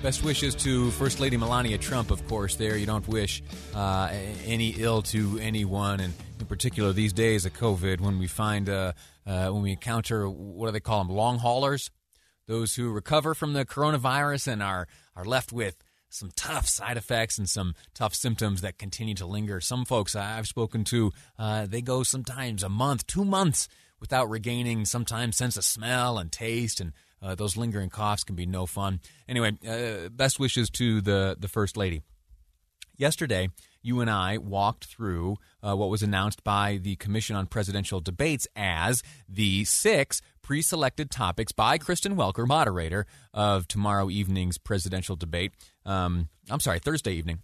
Best wishes to First Lady Melania Trump, of course. There, you don't wish uh, any ill to anyone, and in particular these days of COVID, when we find uh, uh, when we encounter what do they call them, long haulers, those who recover from the coronavirus and are are left with some tough side effects and some tough symptoms that continue to linger. Some folks I've spoken to, uh, they go sometimes a month, two months without regaining sometimes sense of smell and taste and uh, those lingering coughs can be no fun. Anyway, uh, best wishes to the, the First Lady. Yesterday, you and I walked through uh, what was announced by the Commission on Presidential Debates as the six pre selected topics by Kristen Welker, moderator of tomorrow evening's presidential debate. Um, I'm sorry, Thursday evening.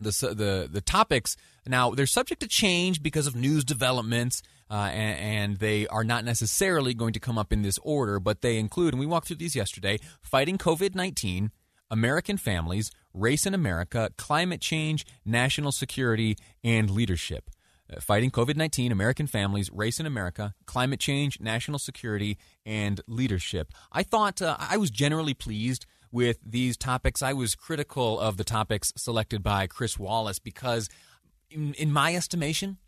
The, the, the topics now they're subject to change because of news developments uh, and, and, they are not necessarily going to come up in this order, but they include, and we walked through these yesterday fighting COVID 19, American families, race in America, climate change, national security, and leadership. Uh, fighting COVID 19, American families, race in America, climate change, national security, and leadership. I thought uh, I was generally pleased with these topics. I was critical of the topics selected by Chris Wallace because, in, in my estimation,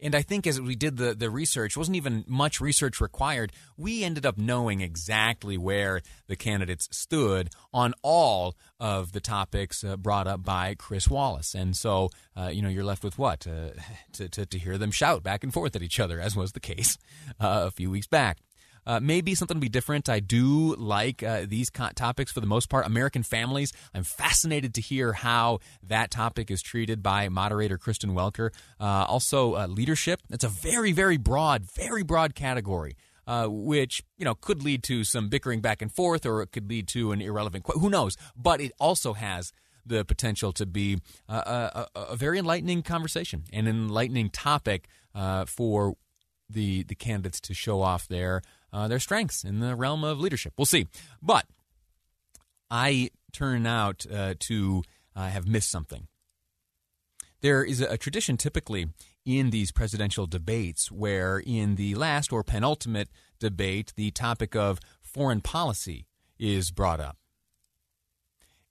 and I think as we did the, the research, wasn't even much research required. We ended up knowing exactly where the candidates stood on all of the topics uh, brought up by Chris Wallace. And so, uh, you know, you're left with what? Uh, to, to, to, hear them shout back and forth at each other, as was the case uh, a few weeks back. Uh, maybe something will be different. I do like uh, these co- topics for the most part. American families. I'm fascinated to hear how that topic is treated by moderator Kristen Welker. Uh, also, uh, leadership. It's a very, very broad, very broad category. Uh, which you know could lead to some bickering back and forth, or it could lead to an irrelevant. Qu- who knows? But it also has the potential to be a, a, a very enlightening conversation, an enlightening topic uh, for the the candidates to show off their uh, their strengths in the realm of leadership. We'll see. But I turn out uh, to uh, have missed something. There is a, tradition typically in these presidential debates where, in the last or penultimate debate, the topic of foreign policy is brought up.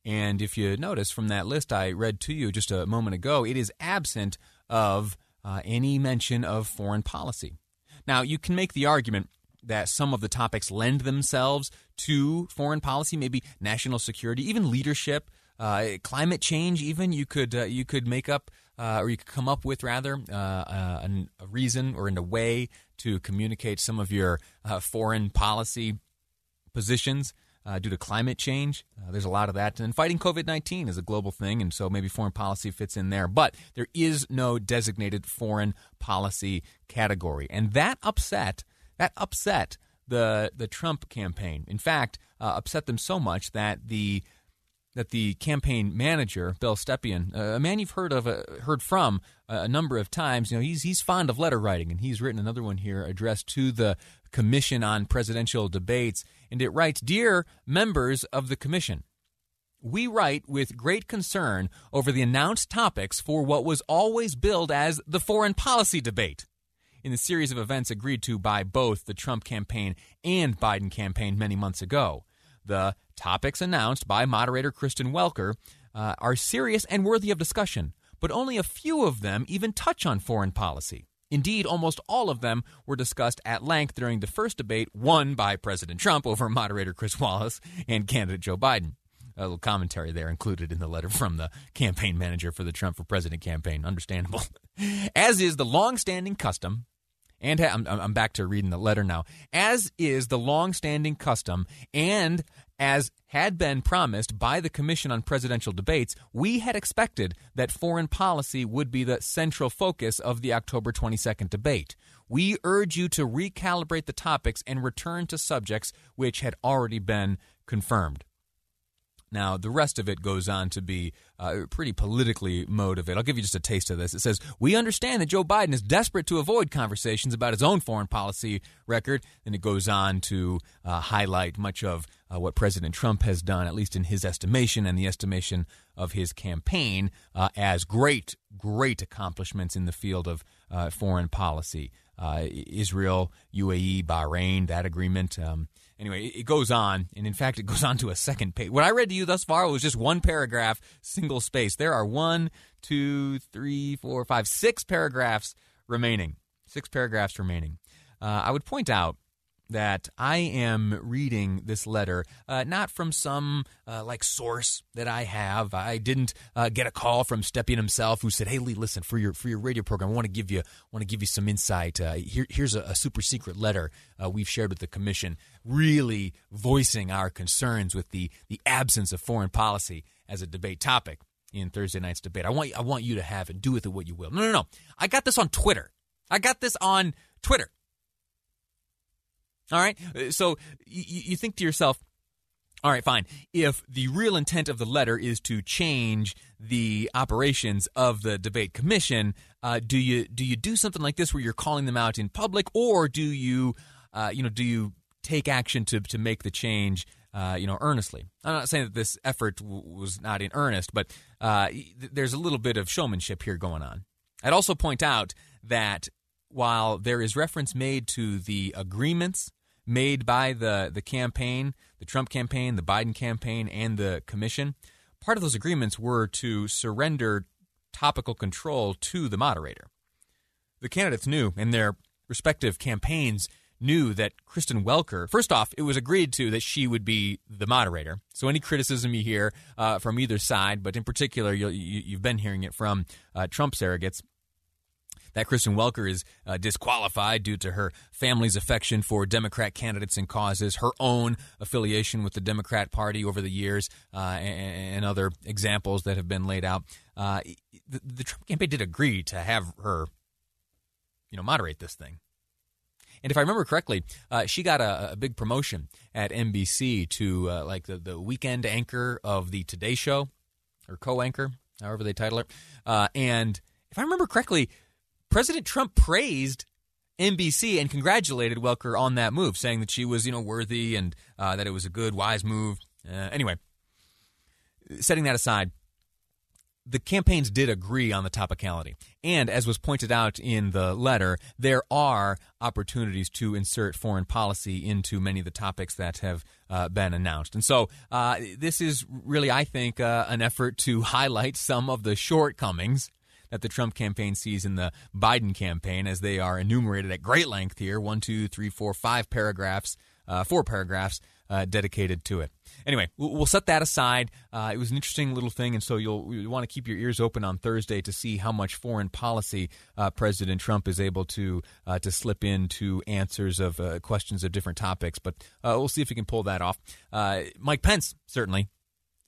And if you notice from that list I read to you just a moment ago, it is absent of uh, any mention of foreign policy. Now, you can make the argument that some of the topics lend themselves to foreign policy, maybe national security, even leadership, uh, climate change. Even you could uh, you could make up uh, or you could come up with rather uh, uh, a reason or in a way to communicate some of your uh, foreign policy positions. due to climate change, there's a lot of that. And fighting COVID 19 is a global thing, and so maybe foreign policy fits in there. But there is no designated foreign policy category. And that upset that upset the the Trump campaign. In fact, uh, upset them so much that the that the campaign manager, Bill Stepien, uh, a man you've heard of, uh, heard from a number of times, you know, he's he's fond of letter writing, and he's written another one here addressed to the Commission on Presidential Debates, and it writes, "Dear members of the commission." We write with great concern over the announced topics for what was always billed as the foreign policy debate in the series of events agreed to by both the Trump campaign and Biden campaign many months ago. The topics announced by moderator Kristen Welker uh, are serious and worthy of discussion, but only a few of them even touch on foreign policy. Indeed, almost all of them were discussed at length during the first debate won by President Trump over moderator Chris Wallace and candidate Joe Biden. a little commentary there included in the letter from the campaign manager for the Trump for President campaign. Understandable. As is the long-standing custom and ha- I'm, I'm back to reading the letter now. As is the long-standing custom, and as had been promised by the Commission on Presidential Debates, we had expected that foreign policy would be the central focus of the October 22nd debate. We urge you to recalibrate the topics and return to subjects which had already been confirmed. Now, the rest of it goes on to be uh, pretty politically motivated. I'll give you just a taste of this. It says, We understand that Joe Biden is desperate to avoid conversations about his own foreign policy record. And it goes on to uh, highlight much of uh, what President Trump has done, at least in his estimation and the estimation of his campaign, uh, as great, great accomplishments in the field of uh, foreign policy. Uh, Israel, UAE, Bahrain, that agreement. Um, Anyway, it goes on, and in fact, it goes on to a second page. What I read to you thus far was just one paragraph, single space. There are one, two, three, four, five, six paragraphs remaining. Six paragraphs remaining. Uh, I would point out that I am reading this letter uh, not from some uh, like source that I have. I didn't uh, get a call from Stepien himself who said, "Hey Lee, listen for your for your radio program. I want to give you want to give you some insight. Uh, here, here's a, a, super secret letter uh, we've shared with the commission, really voicing our concerns with the the absence of foreign policy as a debate topic." In Thursday night's debate, I want I want you to have it. Do with it what you will. No, no, no. I got this on Twitter. I got this on Twitter. All right. Uh, so you, you think to yourself, all right, fine. If the real intent of the letter is to change the operations of the debate commission, uh, do you do you do something like this where you're calling them out in public, or do you, uh, you know, do you take action to to make the change, uh, you know, earnestly? I'm not saying that this effort w- was not in earnest, but uh, there's a little bit of showmanship here going on. I'd also point out that while there is reference made to the agreements made by the, the campaign, the Trump campaign, the Biden campaign, and the commission, part of those agreements were to surrender topical control to the moderator. The candidates knew, and their respective campaigns knew that Kristen Welker, first off, it was agreed to that she would be the moderator. So any criticism you hear uh, from either side, but in particular, you, have been hearing it from uh, Trump surrogates, that Kristen Welker is uh, disqualified due to her family's affection for Democrat candidates and causes, her own affiliation with the Democrat Party over the years, uh, and, and, other examples that have been laid out. Uh, the, the, Trump campaign did agree to have her, you know, moderate this thing. And if I remember correctly, uh, she got a, a, big promotion at NBC to uh, like the, the weekend anchor of the Today Show, or co-anchor, however they title it. Uh, and if I remember correctly, President Trump praised NBC and congratulated Welker on that move, saying that she was, you know, worthy and uh, that it was a good, wise move. Uh, anyway, setting that aside, the campaigns did agree on the topicality. And as was pointed out in the letter, there are opportunities to insert foreign policy into many of the topics that have uh, been announced. And so uh, this is really, I think, uh, an effort to highlight some of the shortcomings that the Trump campaign sees in the Biden campaign, as they are enumerated at great length here one, two, three, four, five paragraphs, uh, four paragraphs uh, dedicated to it. Anyway, we'll set that aside. Uh, it was an interesting little thing, and so you'll, you'll, want to keep your ears open on Thursday to see how much foreign policy uh, President Trump is able to uh, to slip into answers of uh, questions of different topics. But uh, we'll see if he can pull that off. Mike Pence certainly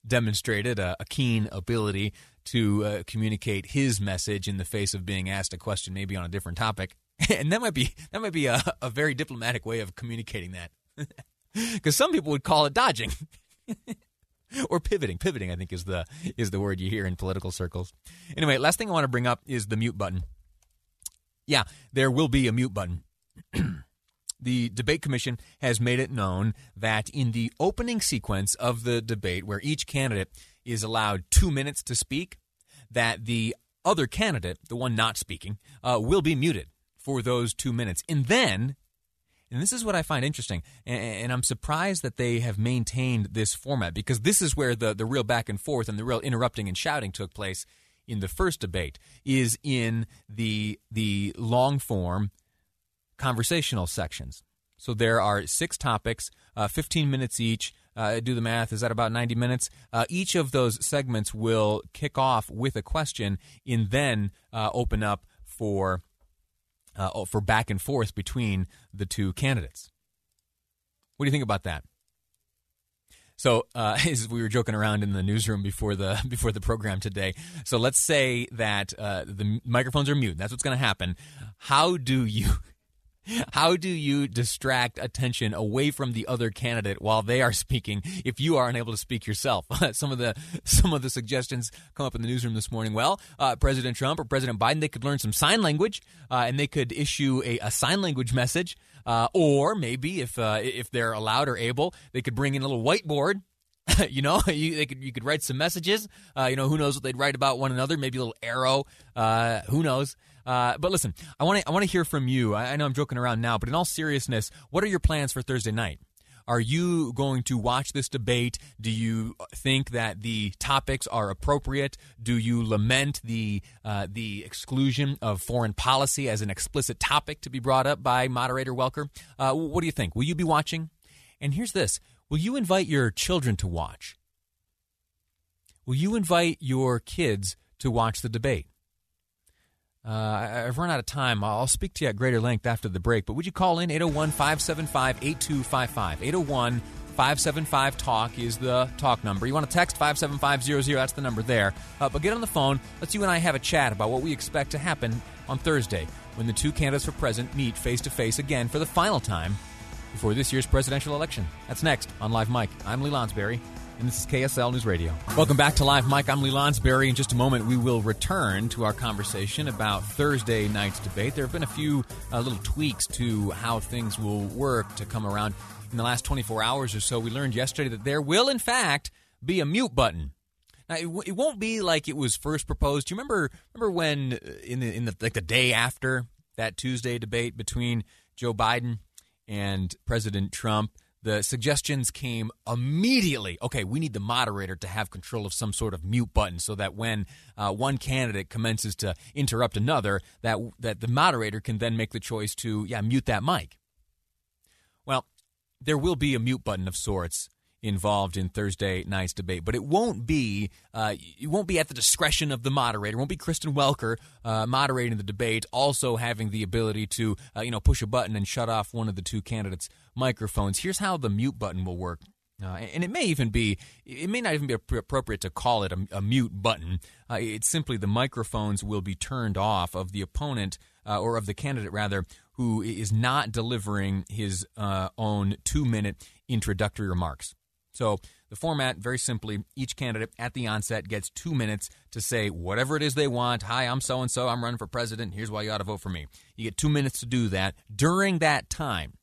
demonstrated a, a keen ability to uh, communicate his message in the face of being asked a question maybe on a different topic. And that might be that might be a, a very diplomatic way of communicating that. Because some people would call it dodging. Or pivoting. Pivoting i think is the is the word you hear in political circles. Anyway last thing i want to bring up is the mute button. Yeah there will be a mute button. The debate commission has made it known that in the opening sequence of the debate where each candidate is allowed two minutes to speak, that the other candidate, the one not speaking, uh, will be muted for those two minutes. And then, and this is what I find interesting, and, and, I'm surprised that they have maintained this format because this is where the, the real back and forth and the real interrupting and shouting took place in the first debate, is in the, the long form conversational sections. So there are six topics, uh, 15 minutes each. Uh, do the math. Is that about 90 minutes? Uh, each of those segments will kick off with a question and then uh, open up for uh, for back and forth between the two candidates. What do you think about that? So, uh, as we were joking around in the newsroom before the before the program today, so let's say that uh, the microphones are mute. That's what's going to happen. How do you how do you distract attention away from the other candidate while they are speaking if you are unable to speak yourself? some of the some of the suggestions come up in the newsroom this morning. Well, uh, President Trump or President Biden, they could learn some sign language uh, and they could issue a, a sign language message, uh, or maybe if uh, if they're allowed or able, they could bring in a little whiteboard you know, you could you could write some messages. Uh, you know, who knows what they'd write about one another? Maybe a little arrow. Uh, who knows? Uh, but listen, I want to I want to hear from you. I, I know I'm joking around now, but in all seriousness, what are your plans for Thursday night? Are you going to watch this debate? Do you think that the topics are appropriate? Do you lament the uh, the exclusion of foreign policy as an explicit topic to be brought up by moderator Welker? Uh, what do you think? Will you be watching? And here's this: Will you invite your children to watch? Will you invite your kids to watch the debate? Uh, I've run out of time. I'll speak to you at greater length after the break, but would you call in 801 575 8255? 801 575 Talk is the talk number. You want to text 57500, that's the number there. Uh, but get on the phone. Let's you and I have a chat about what we expect to happen on Thursday when the two candidates for president meet face to face again for the final time before this year's presidential election. That's next on Live Mike. I'm Lee Lonsberry and this is KSL News Radio. Welcome back to Live Mike. I'm Lee Lonsberry. In just a moment, we will return to our conversation about Thursday night's debate. There have been a few uh, little tweaks to how things will work to come around in the last 24 hours or so. We learned yesterday that there will, in fact, be a mute button. Now, it, w- it won't be like it was first proposed. Do you remember? Remember when uh, in the in the like the day after that Tuesday debate between Joe Biden and President Trump? The suggestions came immediately. Okay, we need the moderator to have control of some sort of mute button so that when uh, one candidate commences to interrupt another, that that the moderator can then make the choice to yeah mute that mic. Well, there will be a mute button of sorts involved in Thursday night's debate, but it won't be uh, it won't be at the discretion of the moderator. It won't be Kristen Welker uh, moderating the debate, also having the ability to uh, you know push a button and shut off one of the two candidates' microphones. Here's how the mute button will work. Uh, and it may even be, it may not even be appropriate to call it a, a mute button. Uh, it's simply the microphones will be turned off of the opponent, uh, or of the candidate rather, who is not delivering his own two minute introductory remarks. So the format, very simply, each candidate at the onset gets two minutes to say whatever it is they want. Hi, I'm so and so. I'm running for president. Here's why you ought to vote for me. You get two minutes to do that. During that time,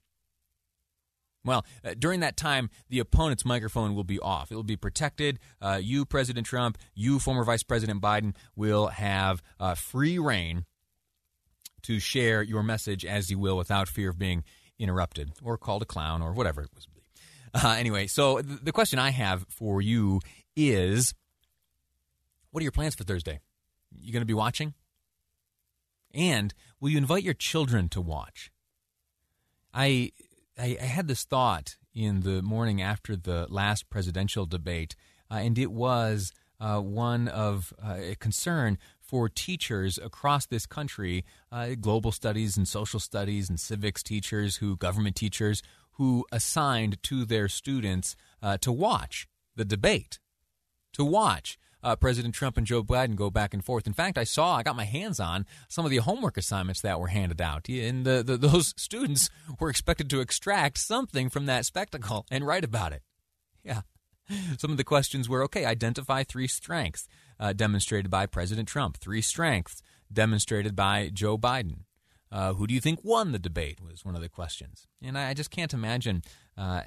well, uh, during that time, the opponent's microphone will be off. It will be protected. Uh, you, President Trump, you, former Vice President Biden, will have uh, free reign to share your message as you will without fear of being interrupted or called a clown or whatever it was uh, anyway, so th- the question I have for you is what are your plans for Thursday? You going to be watching? And will you invite your children to watch? I, I, I had this thought in the morning after the last presidential debate, uh, and it was uh, one of uh, concern for teachers across this country, uh, global studies and social studies and civics teachers, who government teachers who assigned to their students uh, to watch the debate, to watch uh, President Trump and Joe Biden go back and forth. In fact, I saw, I got my hands on some of the homework assignments that were handed out, and the, the, those students were expected to extract something from that spectacle and write about it. Yeah. Some of the questions were okay, identify three strengths uh, demonstrated by President Trump, three strengths demonstrated by Joe Biden. Uh, who do you think won the debate? Was one of the questions, and I, I just can't imagine uh,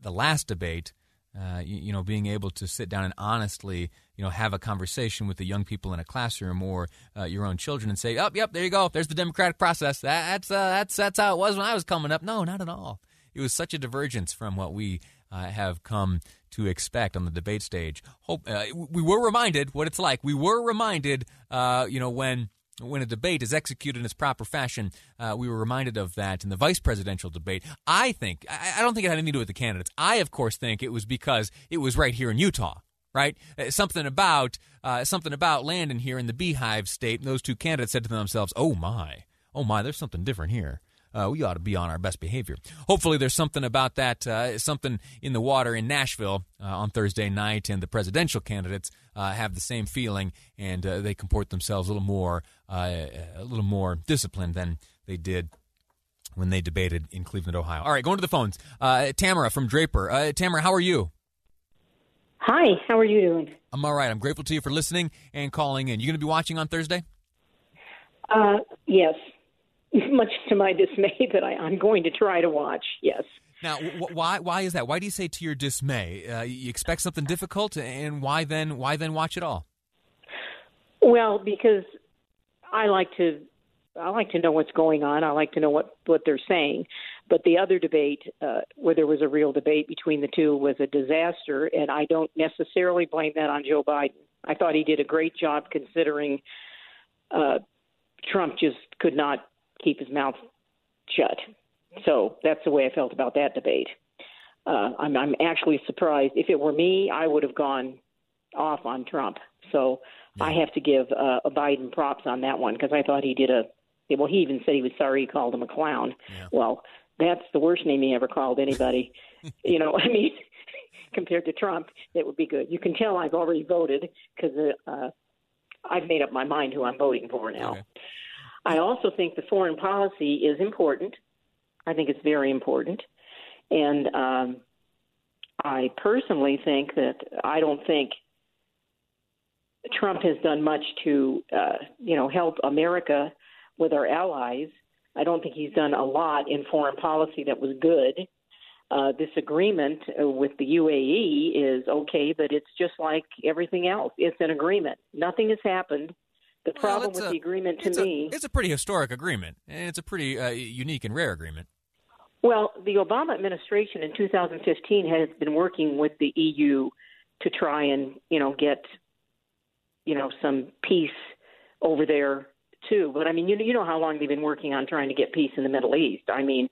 the last debate. Uh, you, you, know, being able to sit down and honestly, you know, have a conversation with the young people in a classroom or uh, your own children and say, "Oh, yep, there you go. There's the democratic process. That, that's uh, that's that's how it was when I was coming up." No, not at all. It was such a divergence from what we uh, have come to expect on the debate stage. Hope we were reminded what it's like. We were reminded, you know, when when a debate is executed in its proper fashion, uh, we were reminded of that in the vice presidential debate. I think, I, I don't think it had anything to do with the candidates. I, of course, think it was because it was right here in Utah right? Uh, something about uh, something about Landon here in the Beehive State. And those two candidates said to themselves, "Oh my, oh my, there's something different here." Uh, we ought to be on our best behavior. Hopefully, there's something about that, uh, something in the water in Nashville uh, on Thursday night, and the presidential candidates uh, have the same feeling, and they comport themselves a little more, a little more disciplined than they did when they debated in Cleveland, Ohio. All right, going to the phones. Tamara from Draper. Tamara, how are you? Hi, how are you doing? I'm all right. I'm grateful to you for listening and calling in. You going to be watching on Thursday? Uh, yes, much to my dismay, but I, am going to try to watch. Yes. Now, wh- why why is that? Why do you say to your dismay? Uh, you expect something difficult, and why then why then watch it all? Well, because I like to I like to know what's going on. I like to know what what they're saying. But the other debate, uh, where there was a real debate between the two, was a disaster, and I don't necessarily blame that on Joe Biden. I thought he did a great job considering uh, Trump just could not keep his mouth shut. So that's the way I felt about that debate. Uh, I'm, I'm actually surprised. If it were me, I would have gone off on Trump. So yeah. I have to give uh, Biden props on that one because I thought he did a. Well, he even said he was sorry he called him a clown. Yeah. Well, that's the worst name he ever called anybody. you know, I mean, compared to Trump, it would be good. You can tell I've already voted because uh, I've made up my mind who I'm voting for now. Okay. I also think the foreign policy is important. I think it's very important, and um, I personally think that I don't think Trump has done much to, uh, you know, help America with our allies I don't think he's done a lot in foreign policy that was good. Uh, this agreement with the UAE is okay, but it's just like everything else. It's an agreement. Nothing has happened. The problem well, with a, the agreement to me. A, it's a pretty historic agreement, and it's a pretty uh, unique and rare agreement. Well, the Obama administration in 2015 has been working with the EU to try and, you know, get, you know, some peace over there too. But I mean, you you know how long they've been working on trying to get peace in the Middle East. I mean,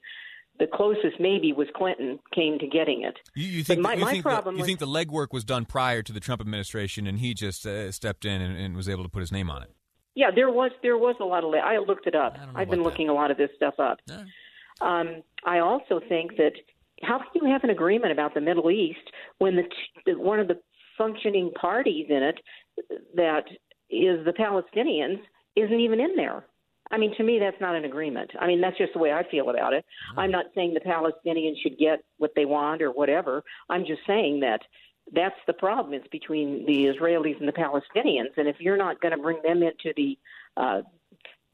the closest maybe was Clinton came to getting it. You, you think, my, you, think the, you was, think the legwork was done prior to the Trump administration, and he just uh, stepped in and, and, was able to put his name on it? Yeah, there was there was a lot of. I looked it up. I've been looking a lot of this stuff up. Um, I also think that how can you have an agreement about the Middle East when the one of the functioning parties in it that is the Palestinians isn't even in there. I mean, to me, that's not an agreement. I mean, that's just the way I feel about it. I'm not saying the Palestinians should get what they want or whatever. I'm just saying that that's the problem. It's between the Israelis and the Palestinians. And if you're not going to bring them into the uh,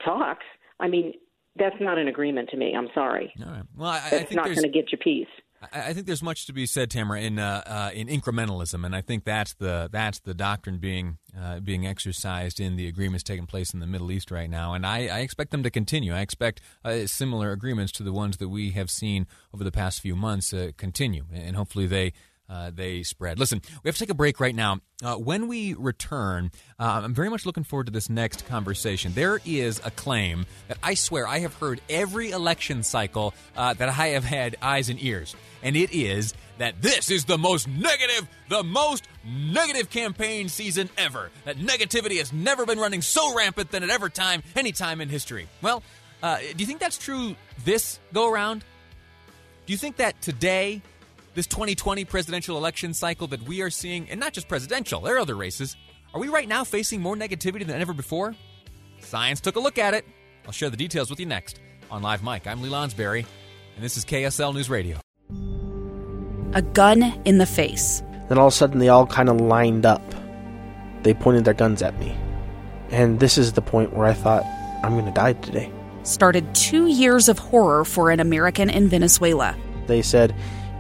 talks, I mean, that's not an agreement to me. I'm sorry. All right. Well, I, I think not going to get you peace. I think there's much to be said, Tamara, in uh, uh, in incrementalism, and I think that's the that's the doctrine being uh, being exercised in the agreements taking place in the Middle East right now, and I, I expect them to continue. I expect uh, similar agreements to the ones that we have seen over the past few months uh, continue, and hopefully they uh, they spread. Listen, we have to take a break right now. Uh, when we return, uh, I'm very much looking forward to this next conversation. There is a claim that I swear I have heard every election cycle uh, that I have had eyes and ears, and it is that this is the most negative, the most negative campaign season ever. That negativity has never been running so rampant than at ever time, any time in history. Well, uh, do you think that's true this go around? Do you think that today this 2020 presidential election cycle that we are seeing, and not just presidential, there are other races, are we right now facing more negativity than ever before? Science took a look at it. I'll share the details with you next on Live Mike. I'm Lee Lonsberry, and this is KSL News Radio. A gun in the face. Then all of a sudden, they all kind of lined up. They pointed their guns at me. And this is the point where I thought, I'm going to die today. Started two years of horror for an American in Venezuela. They said,